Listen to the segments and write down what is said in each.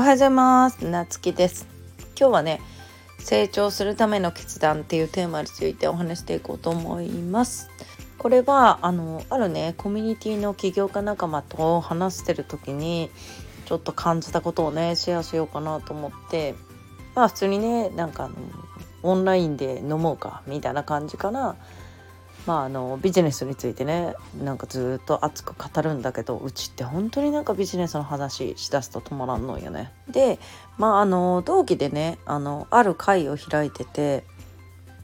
おはようございます。なつきです。今日はね成長するための決断っていうテーマについてお話していこうと思います。これはあのあるねコミュニティの起業家仲間と話してる時にちょっと感じたことをねシェアしようかなと思って。まあ普通にねなんかあのオンラインで飲もうかみたいな感じかな。まあ、あのビジネスについてねなんかずっと熱く語るんだけどうちって本当になんかビジネスの話しだすと止まらんのよね。でまああの同期でねあのある会を開いてて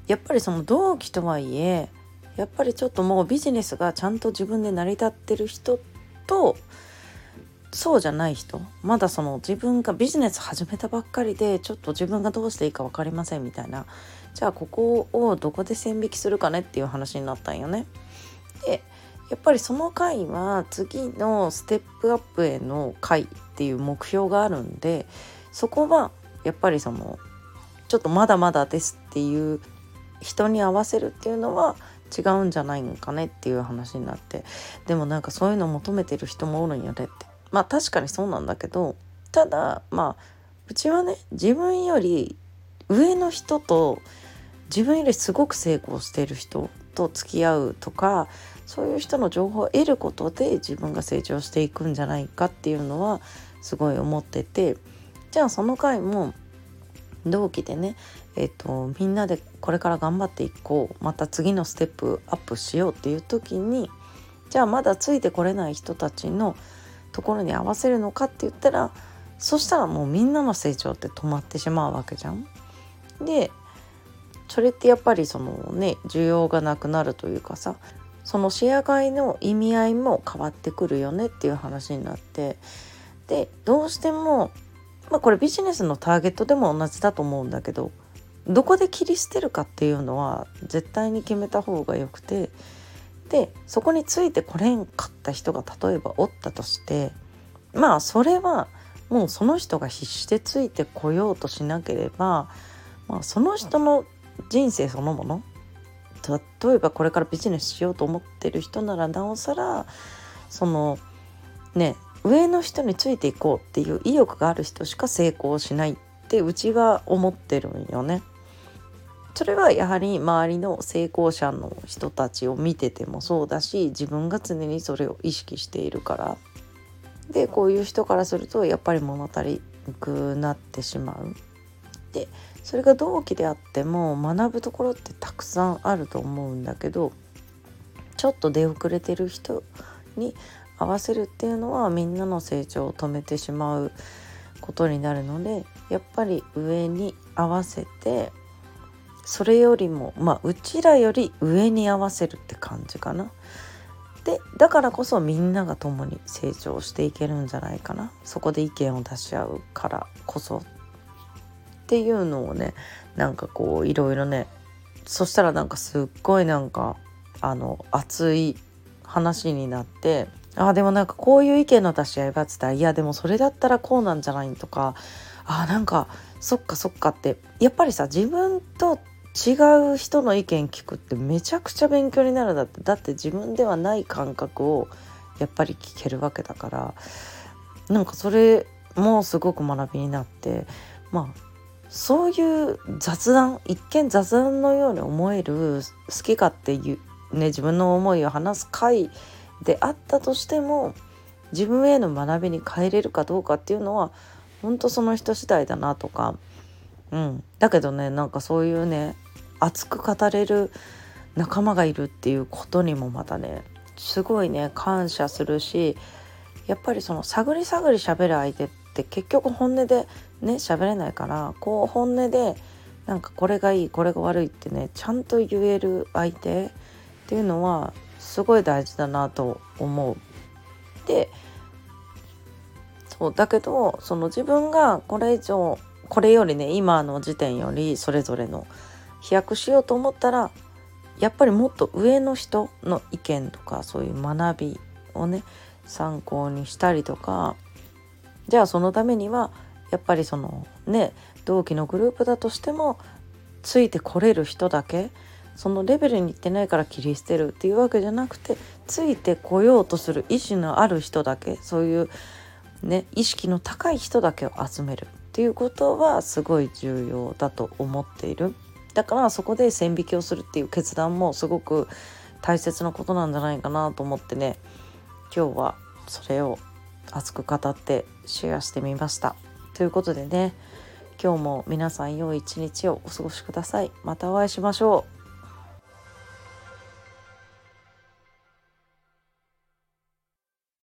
やっぱりその同期とはいえやっぱりちょっともうビジネスがちゃんと自分で成り立ってる人とそうじゃない人まだその自分がビジネス始めたばっかりでちょっと自分がどうしていいか分かりませんみたいなじゃあここをどこで線引きするかねっていう話になったんよね。でやっぱりその回は次のステップアップへの回っていう目標があるんでそこはやっぱりそのちょっとまだまだですっていう人に合わせるっていうのは違うんじゃないのかねっていう話になってでもなんかそういうの求めてる人もおるんよねってまあ確かにそうなんだけどただまあうちはね自分より上の人と自分よりすごく成功している人と付き合うとかそういう人の情報を得ることで自分が成長していくんじゃないかっていうのはすごい思っててじゃあその回も同期でねえっ、とみんなでこれから頑張っていこうまた次のステップアップしようっていう時にじゃあまだついてこれない人たちのところに合わせるのかって言ったらそしたらもうみんなの成長って止まってしまうわけじゃん。でそれってやっぱりそのね需要がなくなるというかさそのシェア買いの意味合いも変わってくるよねっていう話になってでどうしてもまあこれビジネスのターゲットでも同じだと思うんだけどどこで切り捨てるかっていうのは絶対に決めた方がよくてでそこについてこれんかった人が例えばおったとしてまあそれはもうその人が必死でついてこようとしなければ、まあ、その人の人生そのもの例えばこれからビジネスしようと思ってる人ならなおさらそのね上の人についていこうっていう意欲がある人しか成功しないってうちは思ってるんよね。それはやはり周りの成功者の人たちを見ててもそうだし自分が常にそれを意識しているからでこういう人からするとやっぱり物足りなくなってしまう。でそれが同期であっても学ぶところってたくさんあると思うんだけどちょっと出遅れてる人に合わせるっていうのはみんなの成長を止めてしまうことになるのでやっぱり上に合わせてそれよりもまあうちらより上に合わせるって感じかな。でだからこそみんなが共に成長していけるんじゃないかなそこで意見を出し合うからこそっていうのをねなんかこういろいろねそしたらなんかすっごいなんかあの熱い話になってあでもなんかこういう意見の出し合いがっつったらいやでもそれだったらこうなんじゃないとかあなんかそっかそっかってやっぱりさ自分と違う人の意見聞くってめちゃくちゃ勉強になるだってだって自分ではない感覚をやっぱり聞けるわけだからなんかそれもすごく学びになってまあそういう雑談一見雑談のように思える好きかっていうね自分の思いを話す回であったとしても自分への学びに変えれるかどうかっていうのは本当その人次第だなとかうん。だけどねなんかそういうね熱く語れる仲間がいるっていうことにもまたねすごいね感謝するしやっぱりその探り探り喋る相手って結局本音でね喋れないからこう本音でなんかこれがいいこれが悪いってねちゃんと言える相手っていうのはすごい大事だなと思う。でそうだけどその自分がこれ以上これよりね今の時点よりそれぞれの飛躍しようと思ったらやっぱりもっと上の人の意見とかそういう学びをね参考にしたりとかじゃあそのためにはやっぱりそのね同期のグループだとしてもついてこれる人だけそのレベルに行ってないから切り捨てるっていうわけじゃなくてついてこようとする意志のある人だけそういうね、意識の高い人だけを集めるっていうことはすごい重要だと思っている。だからそこで線引きをするっていう決断もすごく大切なことなんじゃないかなと思ってね今日はそれを熱く語ってシェアしてみました。ということでね今日も皆さん良い一日をお過ごしください。またお会いしましょう。